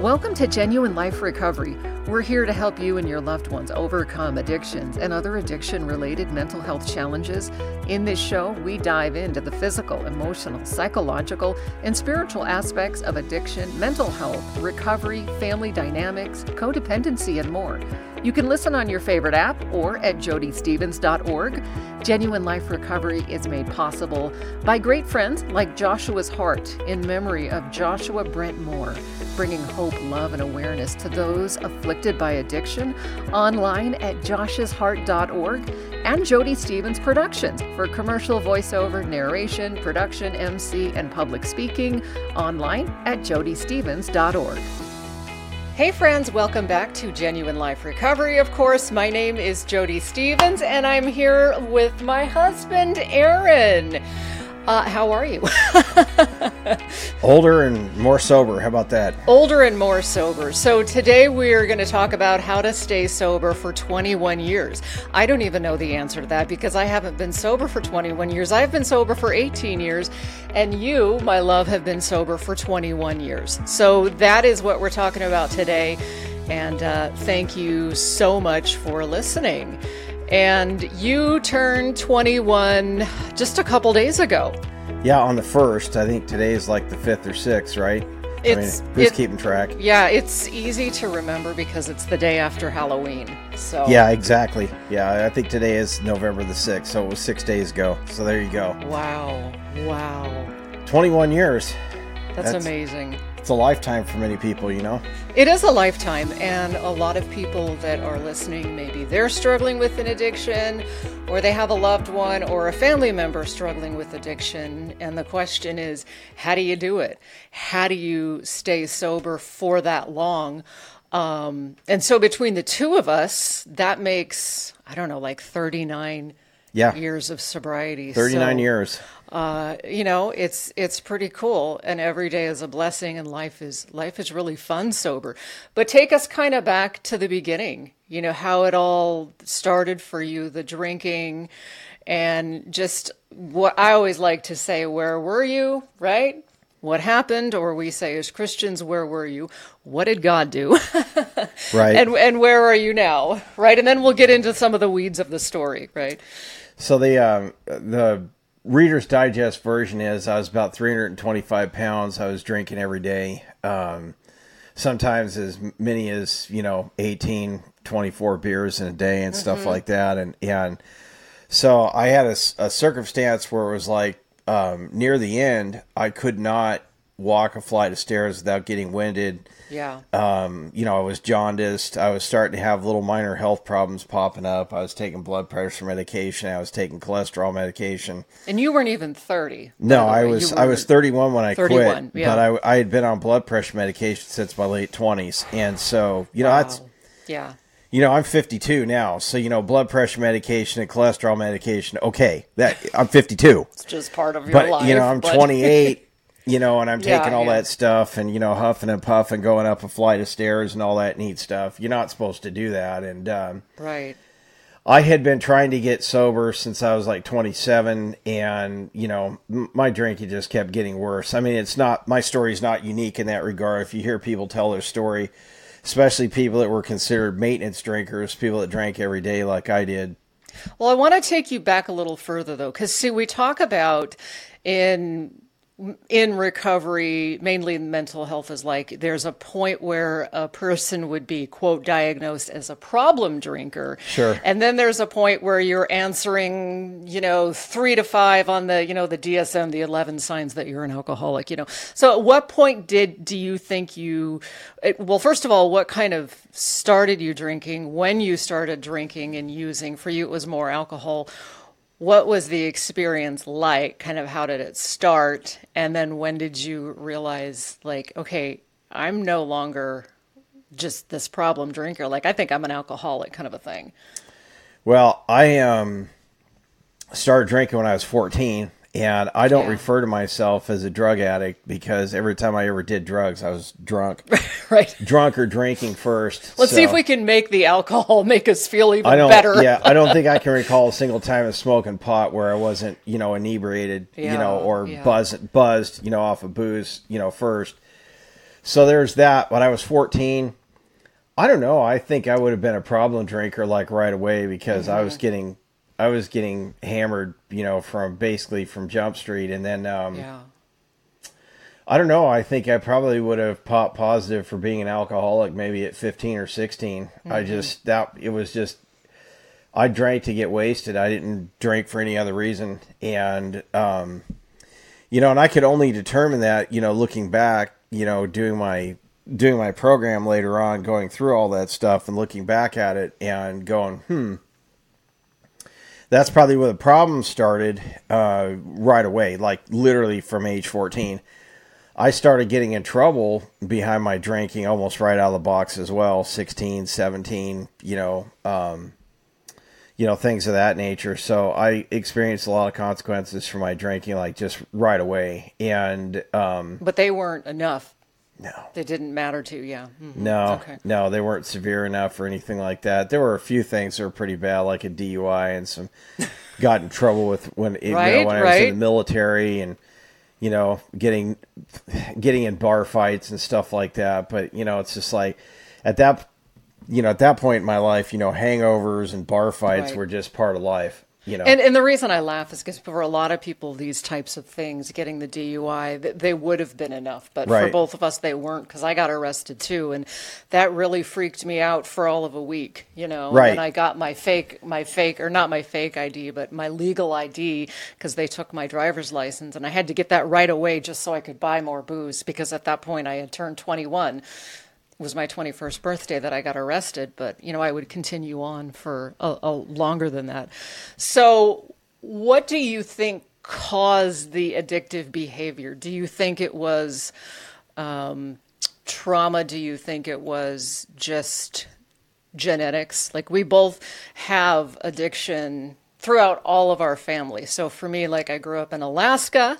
Welcome to Genuine Life Recovery. We're here to help you and your loved ones overcome addictions and other addiction related mental health challenges. In this show, we dive into the physical, emotional, psychological, and spiritual aspects of addiction, mental health, recovery, family dynamics, codependency, and more. You can listen on your favorite app or at jodystevens.org. Genuine Life Recovery is made possible by great friends like Joshua's Heart in memory of Joshua Brent Moore, bringing hope, love, and awareness to those afflicted by addiction online at joshsheart.org and Jody Stevens Productions for commercial voiceover, narration, production, MC, and public speaking online at jodystevens.org. Hey, friends, welcome back to Genuine Life Recovery. Of course, my name is Jody Stevens, and I'm here with my husband, Aaron. Uh, how are you? Older and more sober. How about that? Older and more sober. So, today we're going to talk about how to stay sober for 21 years. I don't even know the answer to that because I haven't been sober for 21 years. I've been sober for 18 years, and you, my love, have been sober for 21 years. So, that is what we're talking about today. And uh, thank you so much for listening. And you turned 21 just a couple days ago. Yeah, on the first. I think today is like the fifth or sixth, right? It's I mean, who's it- keeping track? Yeah, it's easy to remember because it's the day after Halloween. So Yeah, exactly. Yeah, I think today is November the sixth, so it was six days ago. So there you go. Wow. Wow. Twenty-one years. That's, That's- amazing. It's a lifetime for many people, you know. It is a lifetime, and a lot of people that are listening maybe they're struggling with an addiction, or they have a loved one or a family member struggling with addiction. And the question is, how do you do it? How do you stay sober for that long? Um, and so, between the two of us, that makes, I don't know, like 39 Yeah, years of sobriety. thirty-nine So, years. uh, you know, it's it's pretty cool, and every day is a blessing, and life is life is really fun sober. But take us kind of back to the beginning. You know how it all started for you, the drinking, and just what I always like to say: Where were you? Right? What happened? Or we say as Christians, where were you? What did God do? Right. and and where are you now? Right? And then we'll get into some of the weeds of the story. Right? So the um, the Reader's Digest version is I was about 325 pounds. I was drinking every day. Um, sometimes as many as you know 18, 24 beers in a day and stuff like that. And yeah, and so I had a circumstance where it was like um, near the end, I could not walk a flight of stairs without getting winded Yeah. um, you know, I was jaundiced. I was starting to have little minor health problems popping up. I was taking blood pressure medication. I was taking cholesterol medication. And you weren't even 30. No, I was I was 31 when I 31, quit, yeah. but I, I had been on blood pressure medication since my late 20s, and so you know that's Yeah. you know I'm 52 now, so you know blood pressure medication and cholesterol medication. Okay, that I'm 52 It's just part of your but life. you know i'm but- 28 you know and i'm Yeah, taking all yeah. that stuff and you know huffing and puffing going up a flight of stairs and all that neat stuff. You're not supposed to do that. And um, right. i had been trying to get sober since i was like 27 and you know m- my drinking just kept getting worse. I mean it's not my story's not unique in that regard. If you hear people tell their story especially people that were considered maintenance drinkers people that drank every day like i did. Well, I want to take you back a little further though, because see, we talk about in in recovery, mainly mental health is like there's a point where a person would be quote diagnosed as a problem drinker. Sure. And then there's a point where you're answering, you know, three to five on the, you know, the DSM, the 11 signs that you're an alcoholic, you know. So at what point did, do you think you, it, well, first of all, what kind of started you drinking? When you started drinking and using, for you it was more alcohol. What was the experience like? Kind of how did it start? And then when did you realize, like, okay, I'm no longer just this problem drinker. Like, I think I'm an alcoholic, kind of a thing. Well, I um started drinking when I was 14, and I don't Yeah. refer to myself as a drug addict because every time I ever did drugs, I was drunk, Right. drunk or drinking first. Let's see if we can make the alcohol make us feel even I don't. better. Yeah, I don't think I can recall a single time of smoking pot where I wasn't, you know, inebriated, you know, or yeah. buzzed, buzzed, you know, off of booze, you know, first. so there's that. When I was 14, I don't know. I think I would have been a problem drinker like right away because I was mm-hmm. getting, I was getting hammered, you know, from basically from Jump Street, and then um, Yeah. I don't know. I think I probably would have popped positive for being an alcoholic maybe at 15 or 16. I just that it was just I drank to get wasted. I didn't drink for any other reason. And um you know, and I could only determine that, you know, looking back, you know, doing my doing my program later on, going through all that stuff and looking back at it and going, "Hmm, that's probably where the problem started uh, right away, like literally from age 14. I started getting in trouble behind my drinking almost right out of the box as well 16, 17, you know, um, you know, things of that nature. So I experienced a lot of consequences for my drinking, like just right away. And um, But they weren't enough. No, They didn't matter to you. Yeah. Mhm. no, Okay. no, they weren't severe enough or anything like that. There were a few things that were pretty bad, like a DUI and some got in trouble with when you know, when I was in the military and you know getting getting in bar fights and stuff like that. But you know, it's just like at that you know at that point in my life, you know, hangovers and bar fights Right. were just part of life. You know, And, and the reason I laugh is because for a lot of people, these types of things, getting the DUI, th- they would have been enough. But for both of us, they weren't because I got arrested too, and that really freaked me out for all of a week. You know, Right. And I got my fake, my fake, or not my fake ID, but my legal ID because they took my driver's license, and I had to get that right away just so I could buy more booze because at that point I had turned 21 it was my 21st birthday that I got arrested, but you know, I would continue on for a, a longer than that. So, what do you think caused the addictive behavior? Do you think it was um, trauma? Do you think it was just genetics? Like, we both have addiction throughout all of our family. So, for me, like, I grew up in Alaska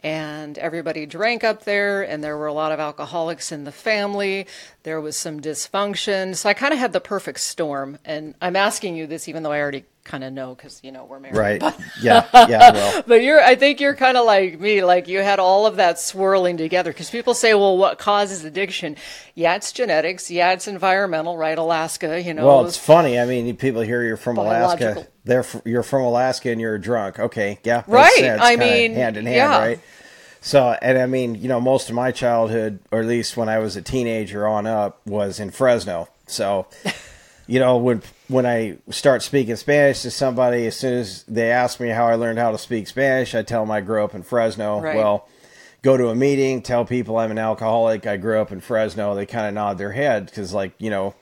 and everybody drank up there, and there were a lot of alcoholics in the family. There was some dysfunction. So, I kind of had the perfect storm. And I'm asking you this, even though I already kind of know because, you know, we're married. right? yeah, yeah. Well, But you're, I think you're kind of like me, like you had all of that swirling together. Because people say, well, what causes addiction? Yeah, it's genetics. Yeah, it's environmental, right? Alaska, you know. Well, it's funny. I mean, people hear you're from Alaska. Biological. They're f- you're from Alaska and you're drunk. Okay, yeah, Right, I mean, hand in hand, yeah. right? So, and I mean, you know, most of my childhood, or at least when I was a teenager on up, was in Fresno. So, you know, when when I start speaking Spanish to somebody, as soon as they ask me how I learned how to speak Spanish, I tell them I grew up in Fresno. Right. Well, go to a meeting, tell people I'm an alcoholic. I grew up in Fresno. They kind of nod their head because, like, you know,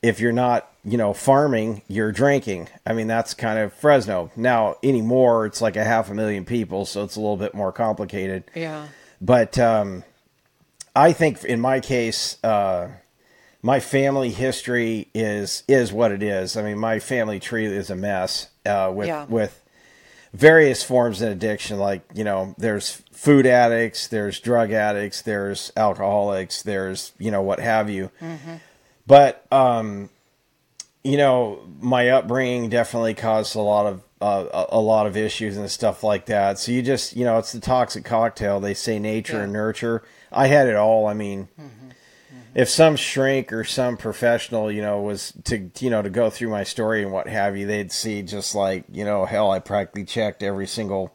if you're not, you know, farming, you're drinking. I mean, that's kind of Fresno. Now, anymore, it's like a half a million people, so it's a little bit more complicated. yeah. But um, I think in my case, uh, my family history is is what it is. I mean, my family tree is a mess uh, with Yeah. with various forms of addiction. Like you know, there's food addicts, there's drug addicts, there's alcoholics, there's you know what have you. But um, you know, my upbringing definitely caused a lot of uh, a, lot of issues and stuff like that. So you just, you know, it's the toxic cocktail. They say nature Yeah. and nurture. I had it all. I mean, if some shrink or some professional, you know, was to, you know, to go through my story and what have you, they'd see just like, you know, hell, I practically checked every single,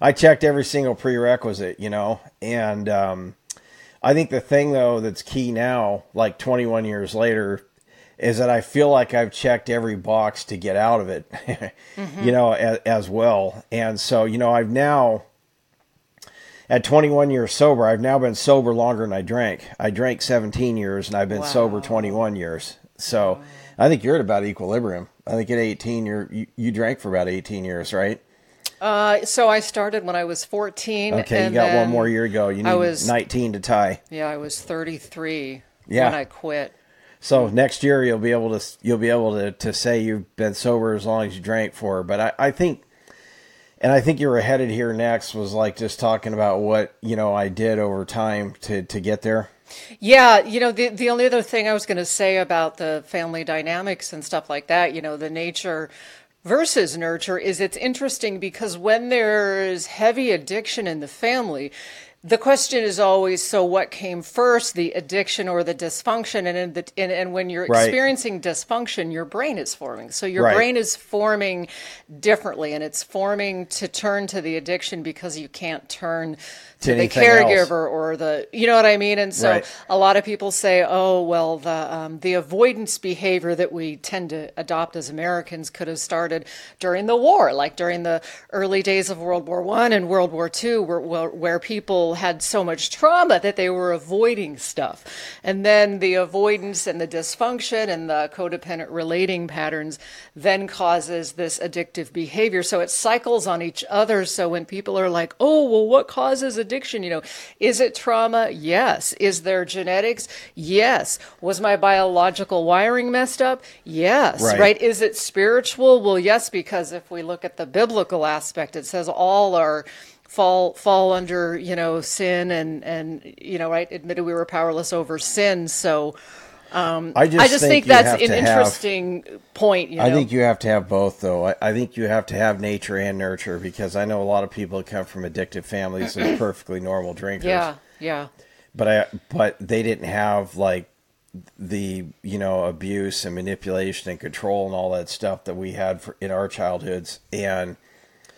I checked every single prerequisite, you know, and um, I think the thing though that's key now, like 21 years later, is that I feel like I've checked every box to get out of it, you know, as, as well. And so, you know, I've now, at 21 years sober, I've now been sober longer than I drank. I drank 17 years and I've been sober 21 years. So I think you're at about equilibrium. I think at 18, you're, you, you drank for about 18 years, right? Uh, so I started when I was 14. Okay, you got one more year to go. You need I was- 19 to tie. Yeah, I was 33 Yeah. when I quit. So next year you'll be able to you'll be able to, to say you've been sober as long as you drank for. But I, I think, and I think you were headed here next was like just talking about what you know I did over time to to get there. Yeah, you know, the the only other thing I was going to say about the family dynamics and stuff like that, you know, the nature versus nurture is it's interesting because when there's heavy addiction in the family, the question is always so what came first the addiction or the dysfunction and in the and, and when you're Right. experiencing dysfunction your brain is forming so your Right. brain is forming differently and it's forming to turn to the addiction because you can't turn To the anything else. caregiver or the you know what i mean and so Right. a lot of people say oh well the um, the avoidance behavior that we tend to adopt as americans could have started during the war like during the early days of world war one and world war two where, where, where people had so much trauma that they were avoiding stuff and then the avoidance and the dysfunction and the codependent relating patterns then causes this addictive behavior so it cycles on each other so when people are like oh well what causes addiction you know is it trauma? Yes. Is there genetics? Yes. Was my biological wiring messed up? Yes. Right. right? Is it spiritual? Well yes because if we look at the biblical aspect it says all are fall fall under you know sin and and you know right? Admitted we were powerless over sin. So Um, I just, i just think, you that's an to have- interesting point you know I think you have to have both, though. I, I think you have to have nature and nurture because I know a lot of people that come from addictive families and perfectly normal drinkers. yeah yeah But I, but they didn't have like the you know abuse and manipulation and control and all that stuff that we had for, in our childhoods, and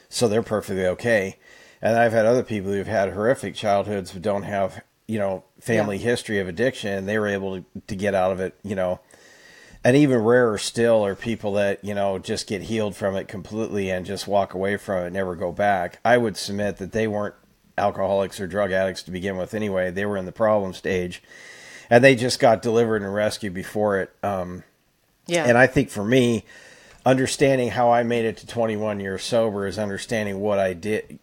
so they're perfectly okay. And I've had other people who've had horrific childhoods who don't have you know family Yeah. history of addiction, they were able to, to get out of it. You know, and even rarer still are people that you know just get healed from it completely and just walk away from it, never go back. I would submit that they weren't alcoholics or drug addicts to begin with anyway. They were in the problem stage, and they just got delivered and rescued before it. Um, yeah and I think for me, understanding how I made it to 21 years sober is understanding what I did,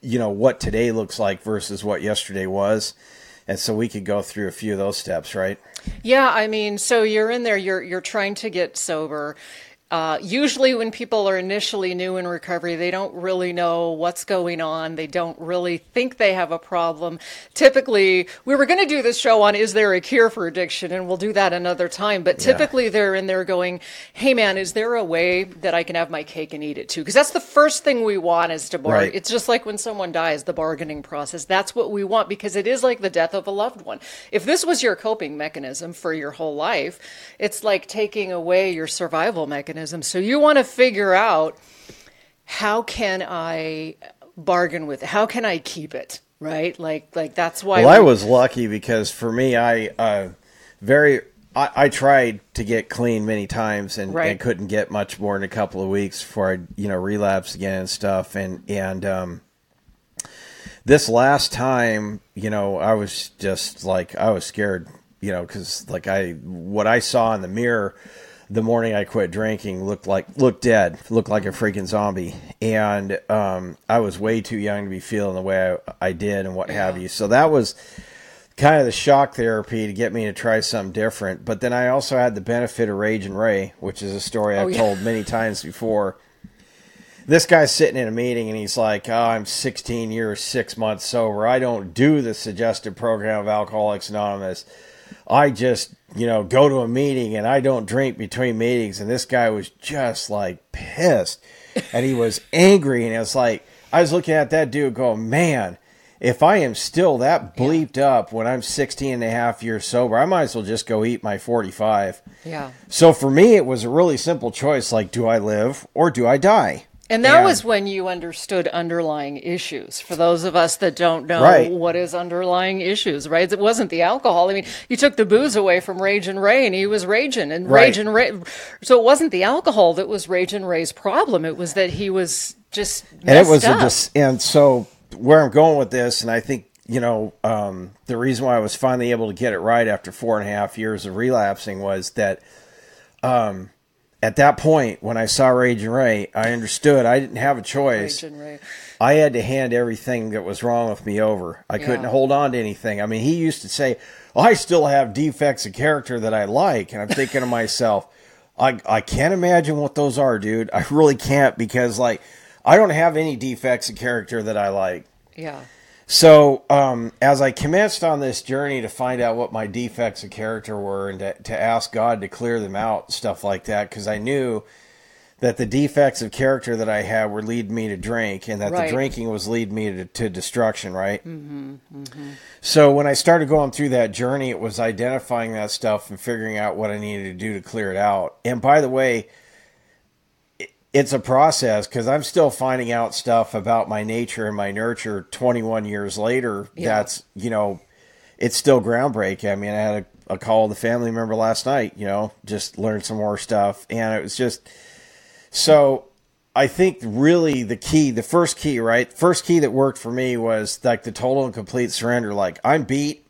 you know, what today looks like versus what yesterday was. And so we could go through a few of those steps, right? Yeah, I mean, so you're in there, you're you're trying to get sober. Uh, usually, when people are initially new in recovery, they don't really know what's going on. They don't really think they have a problem. Typically, we were going to do this show on is there a cure for addiction, and we'll do that another time. But typically, they're in there going, "Hey, man, is there a way that I can have my cake and eat it too?" Because that's the first thing we want is to bargain. Right. It's just like when someone dies, the bargaining process. That's what we want because it is like the death of a loved one. If this was your coping mechanism for your whole life, it's like taking away your survival mechanism. So you want to figure out how can I bargain with it? How can I keep it? Right? Like like that's why Well, I was lucky because for me, I uh, very I, I tried to get clean many times and, Right. and couldn't get much more than a couple of weeks before I you know relapsed again and stuff. And and um, this last time, you know, I was just like I was scared, you know, because like I what I saw in the mirror the morning I quit drinking looked like looked dead, looked like a freaking zombie, and um, I was way too young to be feeling the way I, I did and what have you. So that was kind of the shock therapy to get me to try something different. But then I also had the benefit of Rage and Ray, which is a story I've Oh, yeah. told many times before. This guy's sitting in a meeting and he's like, oh, I'm 16 years, six months sober. I don't do the suggested program of Alcoholics Anonymous. I just, you know, go to a meeting and I don't drink between meetings. And this guy was just like pissed and he was angry. And it's like, I was looking at that dude going, man, if I am still that bleeped up when I'm 16 and a half years sober, I might as well just go eat my 45. yeah. So for me, it was a really simple choice like, do I live or do I die? And that And- was when you understood underlying issues. For those of us that don't know Right. what is underlying issues, right? It wasn't the alcohol. I mean, you took the booze away from Rage and Ray, and he was raging and Right. Rage and Ray. So it wasn't the alcohol that was Rage and Ray's problem. It was that he was just and it was messed a up. dis- and so where I'm going with this, and I think you know um, the reason why I was finally able to get it right after four and a half years of relapsing was that um, at that point when I saw Rage and Ray, I understood I didn't have a choice. Rage and Ray. I had to hand everything that was wrong with me over. I couldn't hold on to anything. I mean, he used to say, I still have defects of character that I like. And I'm thinking to myself, I, I can't imagine what those are, dude. I really can't because, like, I don't have any defects of character that I like. Yeah. So, um, as I commenced on this journey to find out what my defects of character were and to, to ask God to clear them out, stuff like that, because I knew that the defects of character that I had were leading me to drink, and that Right. the drinking was leading me to, to destruction, right? Mm-hmm, So when I started going through that journey, it was identifying that stuff and figuring out what I needed to do to clear it out. And by the way, it's a process because I'm still finding out stuff about my nature and my nurture 21 years later. Yeah. That's, you know, it's still groundbreaking. I mean, I had a, a call with a family member last night, you know, just learned some more stuff. And it was just so I think really the key, the first key, right? First key that worked for me was like the total and complete surrender. Like, I'm beat.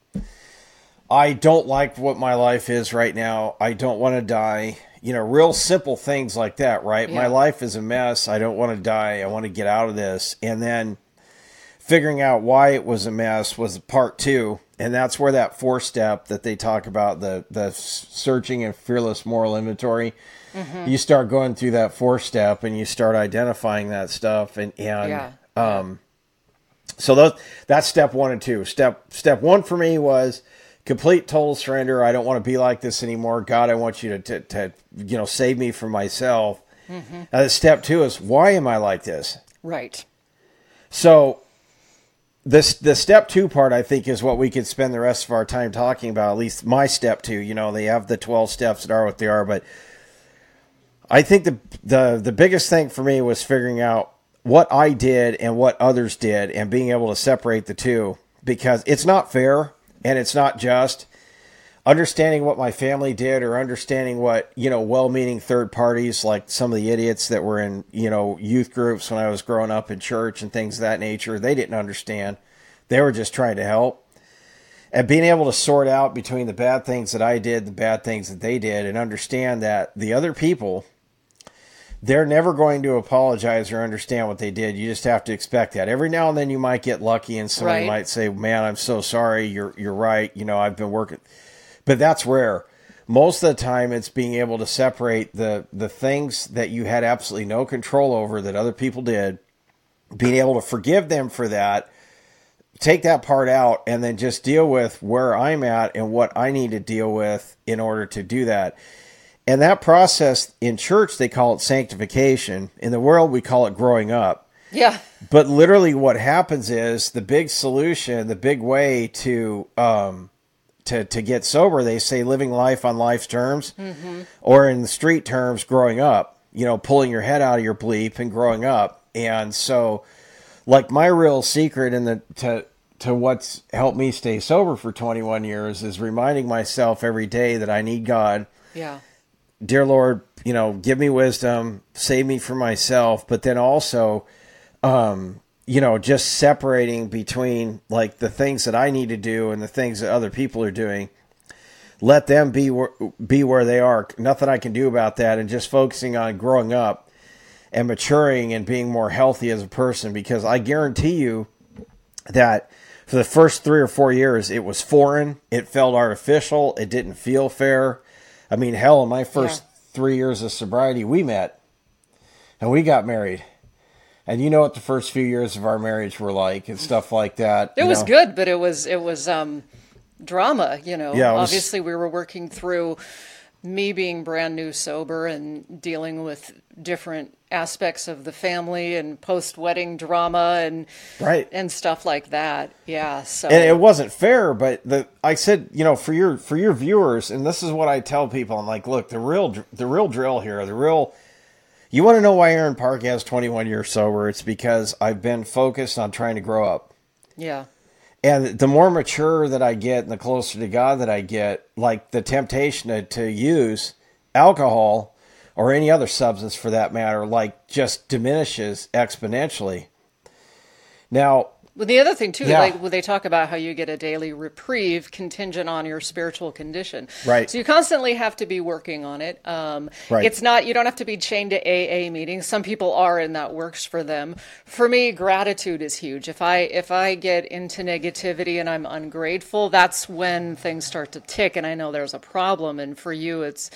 I don't like what my life is right now. I don't want to die. You know, real simple things like that, right? My life is a mess. I don't want to die. I want to get out of this. And then figuring out why it was a mess was part two and that's where that four step that they talk about the the searching and fearless moral inventory you start going through that four step and you start identifying that stuff and and Yeah. um so those that's step one and two step step one for me was complete total surrender i don't want to be like this anymore god i want you to to, to you know save me from myself uh, step two is why am i like this Right. so this the step two part I think is what we could spend the rest of our time talking about. At least my step two. You know, they have the twelve steps that are what they are, but I think the the the biggest thing for me was figuring out what I did and what others did, and being able to separate the two because it's not fair and it's not just. Understanding what my family did, or understanding what you know, well-meaning third parties like some of the idiots that were in you know youth groups when I was growing up in church and things of that nature, they didn't understand. They were just trying to help and being able to sort out between the bad things that I did, the bad things that they did, and understand that the other people, they're never going to apologize or understand what they did. You just have to expect that. Every now and then you might get lucky and somebody Right. might say, Man, I'm so sorry, you're you're right, you know, I've been working but that's rare. Most of the time it's being able to separate the the things that you had absolutely no control over that other people did, being able to forgive them for that take that part out and then just deal with where I'm at and what I need to deal with in order to do that. And that process in church, they call it sanctification. In the world, we call it growing up. Yeah. But literally, what happens is the big solution, the big way to um, to to get sober. They say living life on life's terms, or in the street terms, growing up. You know, pulling your head out of your bleep and growing up. And so, like my real secret in the to to what's helped me stay sober for 21 years is reminding myself every day that I need God Yeah. Dear Lord, you know, give me wisdom, save me from myself, but then also, um, you know, just separating between like the things that I need to do and the things that other people are doing. Let them be be where they are. Nothing I can do about that, and just focusing on growing up and maturing and being more healthy as a person. Because I guarantee you that for the first three or four years, it was foreign. It felt artificial. It didn't feel fair. I mean, hell, in my first Yeah. three years of sobriety, we met and we got married. And you know what the first few years of our marriage were like and stuff like that. It was know? good, but it was it was um drama, you know. Yeah, was- Obviously we were working through me being brand new sober and dealing with different aspects of the family and post wedding drama and Right. and stuff like that. Yeah. So and it wasn't fair but the i said you know for your for your viewers and this is what i tell people i'm like look the real the real drill here the real you want to know why aaron park has 21 years sober it's because i've been focused on trying to grow up yeah. and the more mature that i get and the closer to god that i get like the temptation to, to use alcohol or any other substance for that matter like just diminishes exponentially now Well, the other thing too, Yeah. like when they talk about how you get a daily reprieve contingent on your spiritual condition, Right. So you constantly have to be working on it. Um, Right. It's not you don't have to be chained to AA meetings. Some people are, and that works for them. For me, gratitude is huge. If I if I get into negativity and I'm ungrateful, that's when things start to tick, and I know there's a problem. And for you, it's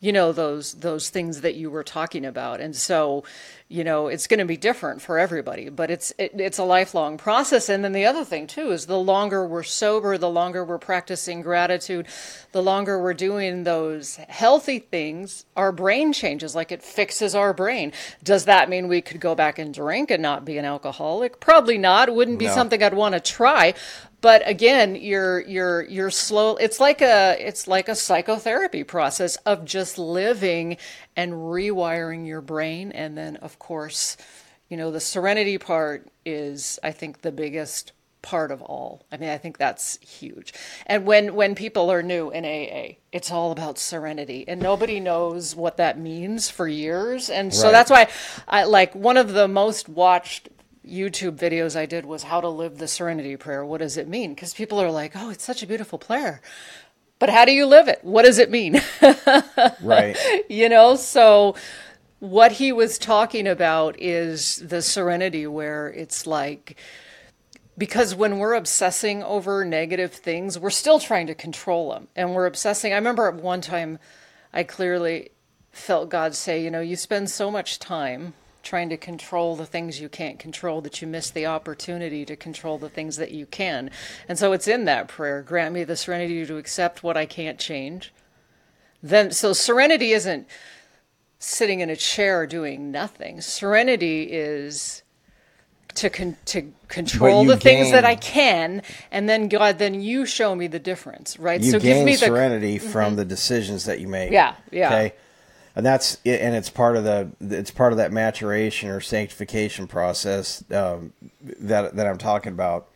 you know those those things that you were talking about. And so you know it's going to be different for everybody but it's it, it's a lifelong process. And then the other thing too is the longer we're sober the longer we're practicing gratitude the longer we're doing those healthy things our brain changes like it fixes our brain. Does that mean we could go back and drink and not be an alcoholic? Probably not. It wouldn't be no. something i'd want to try but again you're you're you're slow it's like a it's like a psychotherapy process of just living and rewiring your brain. And then of course you know the serenity part is i think the biggest part of all. I mean i think that's huge. And when when people are new in aa it's all about serenity. And nobody knows what that means for years. And so right. that's why i like one of the most watched YouTube videos I did was how to live the serenity prayer. What does it mean? Because people are like, oh, it's such a beautiful prayer. But how do you live it? What does it mean? right. You know, so what he was talking about is the serenity where it's like, because when we're obsessing over negative things, we're still trying to control them. And we're obsessing. I remember at one time, I clearly felt God say, you know, you spend so much time trying to control the things you can't control that you miss the opportunity to control the things that you can. And so it's in that prayer grant me the serenity to accept what I can't change. Then, so serenity isn't sitting in a chair doing nothing. Serenity is to con- to control the gain, things that I can, and then God, then you show me the difference, right? so give me the serenity from mm-hmm. the decisions that you make. Yeah, yeah. Okay, and that's and it's part of the it's part of that maturation or sanctification process um, that that I'm talking about.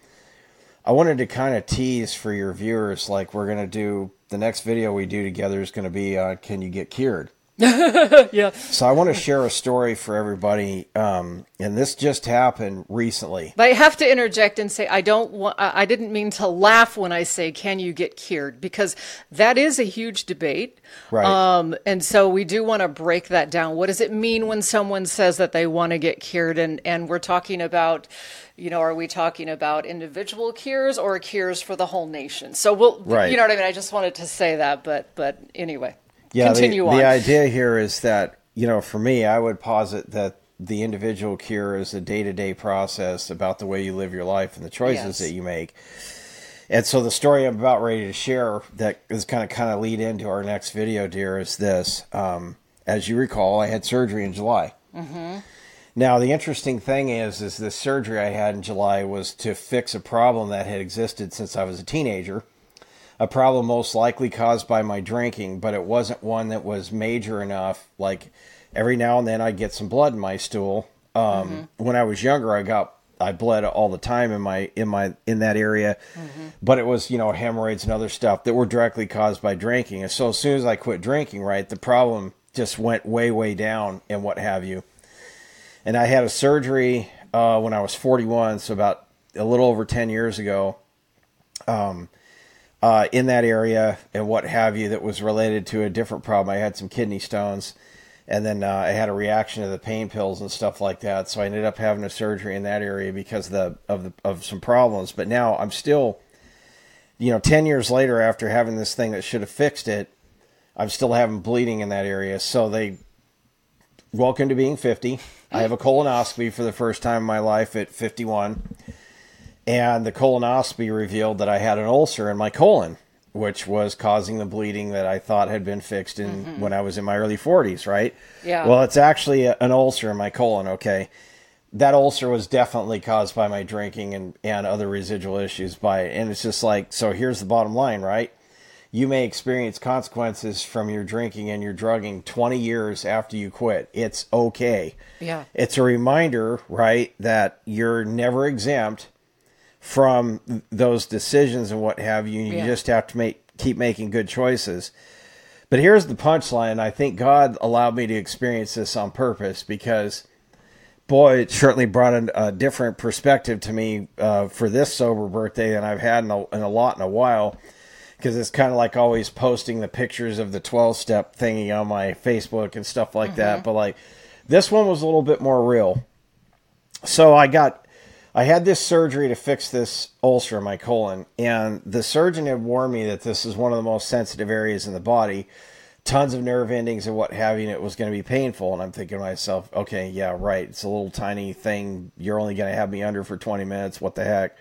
I wanted to kind of tease for your viewers, like we're gonna do the next video we do together is to be uh, can you get cured? yeah. So I want to share a story for everybody, um, and this just happened recently. But I have to interject and say I don't want. I didn't mean to laugh when I say "Can you get cured?" because that is a huge debate. Right. Um, and so we do want to break that down. What does it mean when someone says that they want to get cured? And and we're talking about you know, are we talking about individual cures or cures for the whole nation? So we'll, right. you know what I mean? I just wanted to say that, but, but anyway yeah, continue the, on. The idea here is that, you know, for me, I would posit that the individual cure is a day to day process about the way you live your life and the choices yes. that you make. And so the story I'm about ready to share that is kind of kind of lead into our next video, dear, is this. Um, as you recall, I had surgery in July. Mm-hmm. Now the interesting thing is, is the surgery I had in July was to fix a problem that had existed since I was a teenager a problem most likely caused by my drinking, but it wasn't one that was major enough. Like every now and then I'd get some blood in my stool. Um, mm-hmm. When I was younger, I got I bled all the time in my in my in that area, mm-hmm. but it was you know hemorrhoids and other stuff that were directly caused by drinking. And so as soon as I quit drinking, right, the problem just went way way down and what have you. And I had a surgery uh, when I was 41, so about a little over 10 years ago. Um, uh, in that area and what have you that was related to a different problem. I had some kidney stones, and then uh, I had a reaction to the pain pills and stuff like that. So I ended up having a surgery in that area because of the of the of some problems. But now I'm still, you know, ten years later after having this thing that should have fixed it, I'm still having bleeding in that area. So they welcome to being 50. I have a colonoscopy for the first time in my life at 51 and the colonoscopy revealed that I had an ulcer in my colon, which was causing the bleeding that I thought had been fixed in mm-hmm. when I was in my early 40s, right? Yeah. Well, it's actually a, an ulcer in my colon, okay? That ulcer was definitely caused by my drinking and, and other residual issues by it. And it's just like, so here's the bottom line, right? You may experience consequences from your drinking and your drugging 20 years after you quit. It's okay. Yeah. It's a reminder, right, that you're never exempt from those decisions and what have you. You yeah. just have to make keep making good choices. But here's the punchline. I think God allowed me to experience this on purpose because, boy, it certainly brought a, a different perspective to me uh, for this sober birthday than I've had in a, in a lot in a while. Because it's kind of like always posting the pictures of the 12 step thingy on my Facebook and stuff like mm-hmm. that. But like this one was a little bit more real. So I got I had this surgery to fix this ulcer in my colon, and the surgeon had warned me that this is one of the most sensitive areas in the body tons of nerve endings and what have you, and it was going to be painful. And I'm thinking to myself, okay, yeah, right. It's a little tiny thing. You're only going to have me under for 20 minutes. What the heck?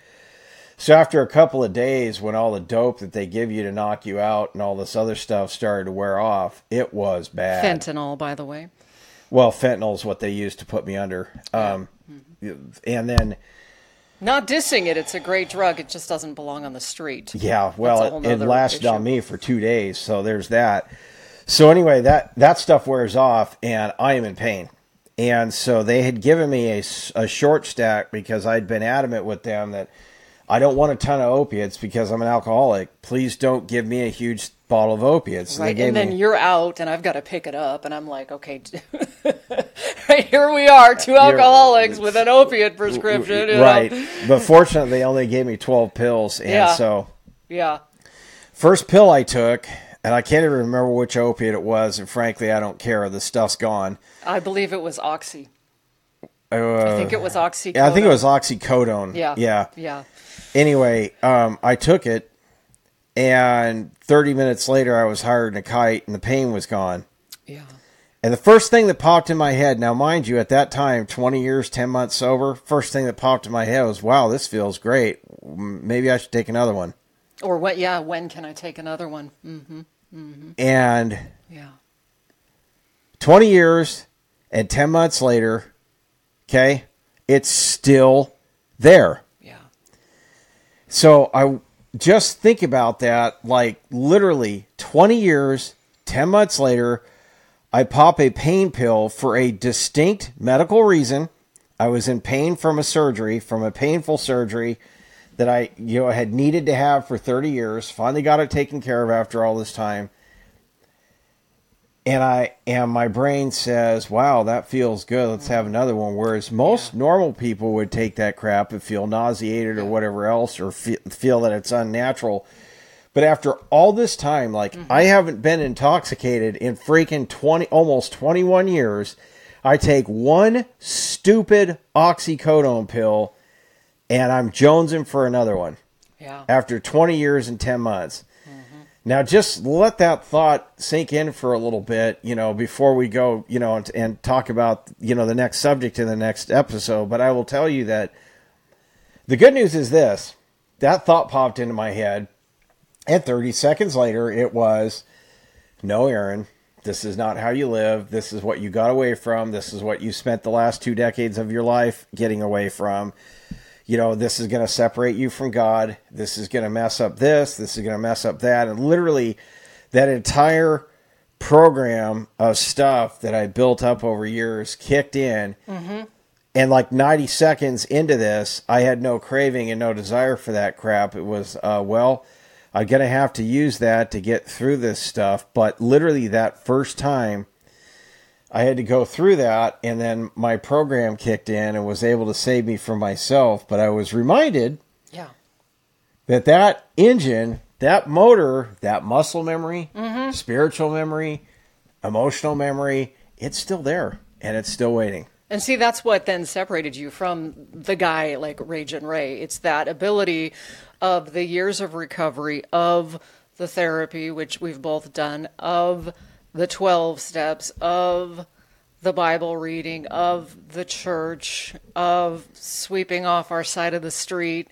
So after a couple of days, when all the dope that they give you to knock you out and all this other stuff started to wear off, it was bad. Fentanyl, by the way. Well, fentanyl is what they used to put me under. Um, and then, Not dissing it, it's a great drug. It just doesn't belong on the street. yeah, well, it, it issue. on me for two days. So there's that. So anyway, that that stuff wears off, and I am in pain. And so they had given me a short stack because I'd been adamant with them that I don't want a ton of opiates because I'm an alcoholic. Please don't give me a huge bottle of opiates. And Right, gave and then me- you're out, and I've got to pick it up, and I'm like, okay, right here we are, two alcoholics with an opiate prescription. you know? right. But fortunately, they only gave me 12 pills. And Yeah. so Yeah. first pill I took, and I can't even remember which opiate it was, and frankly, I don't care. The stuff's gone. I believe it was Oxy. Uh, I think it was Oxy. yeah, I think it was oxycodone. Yeah. Yeah. Yeah. Anyway, um, I took it, and 30 minutes later, I was hired in a kite, and the pain was gone. Yeah. And the first thing that popped in my head, now mind you, at that time, 20 years, 10 months sober, first thing that popped in my head was, wow, this feels great. Maybe I should take another one. Or what? Yeah. When can I take another one? Mm-hmm. And yeah. 20 years and 10 months later, okay, it's still there. So I just think about that like literally 20 years, 10 months later, I pop a pain pill for a distinct medical reason. I was in pain from a surgery, from a painful surgery that I you know had needed to have for 30 years. Finally got it taken care of after all this time. And I and my brain says, "Wow, that feels good. Let's have another one." Whereas most normal people would take that crap and feel nauseated or whatever else, or fe- feel that it's unnatural. But after all this time, like mm-hmm. I haven't been intoxicated in freaking twenty, almost twenty-one years. I take one stupid oxycodone pill, and I'm jonesing for another one Yeah. after 20 years and 10 months. Now, just let that thought sink in for a little bit, you know, before we go, you know, and, and talk about, you know, the next subject in the next episode. But I will tell you that the good news is this that thought popped into my head, and 30 seconds later, it was, no, Aaron, this is not how you live. This is what you got away from. This is what you spent the last two decades of your life getting away from you know, this is going to separate you from God. This is going to mess up this. This is going to mess up that. And literally, that entire program of stuff that I built up over years kicked in. And like 90 seconds into this, I had no craving and no desire for that crap. It was, uh, well, I'm going to have to use that to get through this stuff. But literally, that first time, I had to go through that, and then my program kicked in and was able to save me from myself. But I was reminded Yeah. that that engine, that motor, that muscle memory, mm-hmm. spiritual memory, emotional memory, it's still there and it's still waiting. And see, that's what then separated you from the guy like Rage and Ray. It's that ability of the years of recovery, of the therapy, which we've both done, of the 12 steps, of the Bible reading, of the church, of sweeping off our side of the street.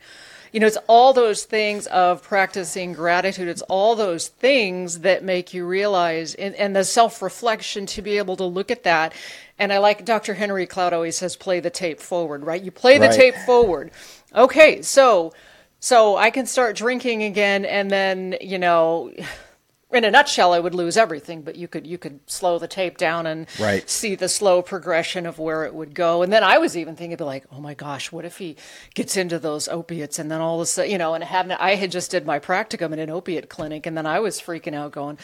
You know, it's all those things of practicing gratitude. It's all those things that make you realize, and, and the self reflection to be able to look at that. And I like Dr. Henry Cloud always says, play the tape forward, right? You play the Right. tape forward. Okay, so so I can start drinking again, and then you know, in a nutshell, I would lose everything. But you could you could slow the tape down and Right. see the slow progression of where it would go. And then I was even thinking, be like, oh my gosh, what if he gets into those opiates, and then all of a sudden, you know, and having I had just did my practicum in an opiate clinic, and then I was freaking out, going.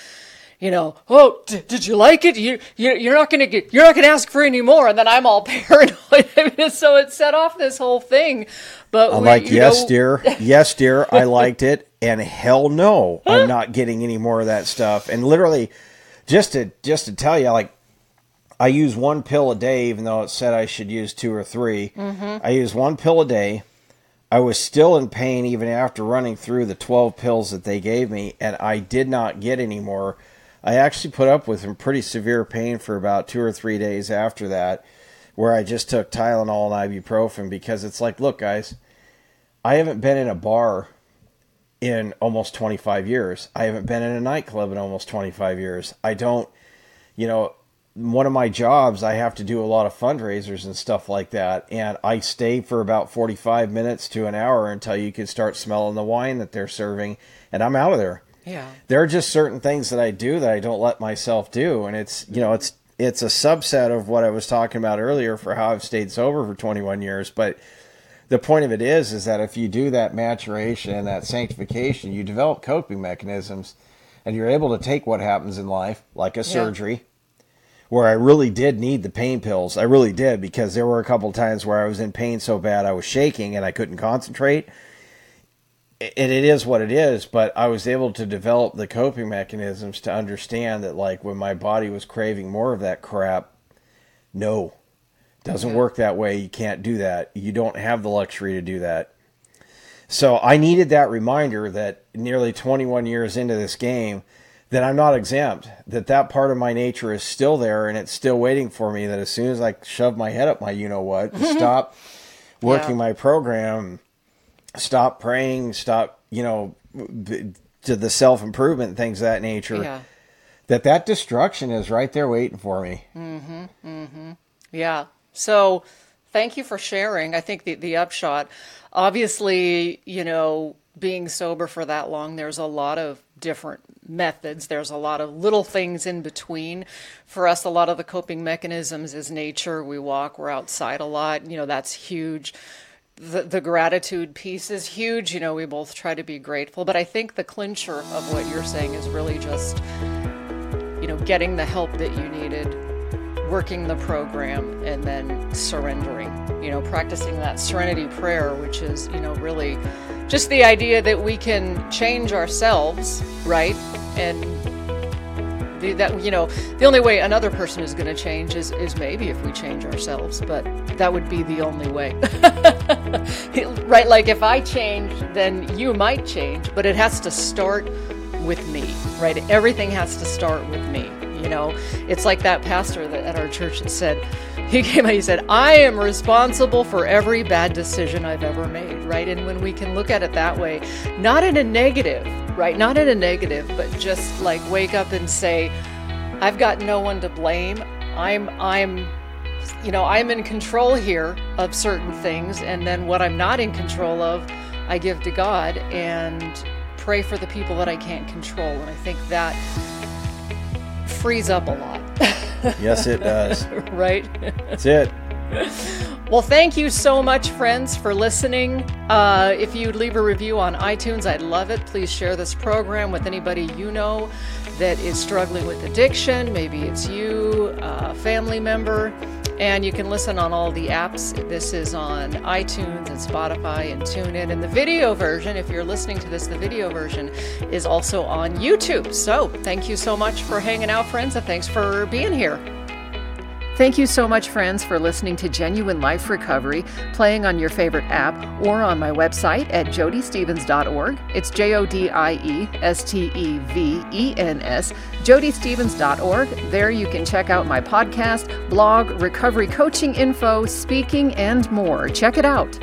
You know, oh, d- did you like it? You, you you're not gonna get, you're not gonna ask for any more, and then I'm all paranoid. So it set off this whole thing. But I'm we- like, yes, know- dear. Yes, dear. I liked it. And hell no, I'm not getting any more of that stuff. And literally, just to just to tell you, like, I use one pill a day, even though it said I should use two or 3 mm-hmm. I use one pill a day. I was still in pain even after running through the 12 pills that they gave me, and I did not get any more. I actually put up with some pretty severe pain for about two or three days after that, where I just took Tylenol and ibuprofen because it's like, look, guys, I haven't been in a bar in almost 25 years. I haven't been in a nightclub in almost 25 years. I don't, you know, one of my jobs, I have to do a lot of fundraisers and stuff like that. And I stay for about 45 minutes to an hour until you can start smelling the wine that they're serving. And I'm out of there. Yeah. There are just certain things that I do that I don't let myself do. And it's, you know, it's, it's a subset of what I was talking about earlier for how I've stayed sober for 21 years. But the point of it is is that if you do that maturation and that sanctification, you develop coping mechanisms and you're able to take what happens in life, like a surgery, where I really did need the pain pills. I really did because there were a couple times where I was in pain so bad I was shaking and I couldn't concentrate. And it is what it is, but I was able to develop the coping mechanisms to understand that, like, when my body was craving more of that crap, no, doesn't work that way. You can't do that. You don't have the luxury to do that. So I needed that reminder that nearly 21 years into this game, that I'm not exempt. That that part of my nature is still there, and it's still waiting for me. That as soon as I shove my head up my you know what, stop working Yeah. my program, stop praying, stop you know to the self improvement things of that nature. Yeah. That that destruction is right there waiting for me. Mm-hmm, mm-hmm. Yeah. So thank you for sharing. I think the, the upshot, obviously, you know, being sober for that long, there's a lot of different methods. There's a lot of little things in between. For us, a lot of the coping mechanisms is nature. We walk, we're outside a lot. You know, that's huge. The, the gratitude piece is huge. You know, we both try to be grateful. But I think the clincher of what you're saying is really just, you know, getting the help that you needed working the program and then surrendering you know practicing that serenity prayer which is you know really just the idea that we can change ourselves right and the, that you know the only way another person is going to change is is maybe if we change ourselves but that would be the only way right like if i change then you might change but it has to start with me right? Everything has to start with me you know? It's like that pastor that at our church that said he came out he said i am responsible for every bad decision i've ever made right? And when we can look at it that way not in a negative right? Not in a negative but just like wake up and say i've got no one to blame. I'm i'm you know i'm in control here of certain things and then what i'm not in control of i give to god and pray for the people that i can't control and i think that frees up a lot Yes, it does. right That's it. well thank you so much friends for listening. Uh, if you'd leave a review on itunes i'd love it. Please share this program with anybody you know that is struggling with addiction. Maybe it's you a family member. And you can listen on all the apps. This is on itunes and spotify and TuneIn. and the video version if you're listening to this the video version is also on youtube. So thank you so much for hanging out friends and thanks for being here Thank you so much, friends, for listening to Genuine Life Recovery, playing on your favorite app or on my website at jodiestevens.org. It's J O D I E S T E V E N S, jodiestevens.org. There you can check out my podcast, blog, recovery coaching info, speaking, and more. Check it out.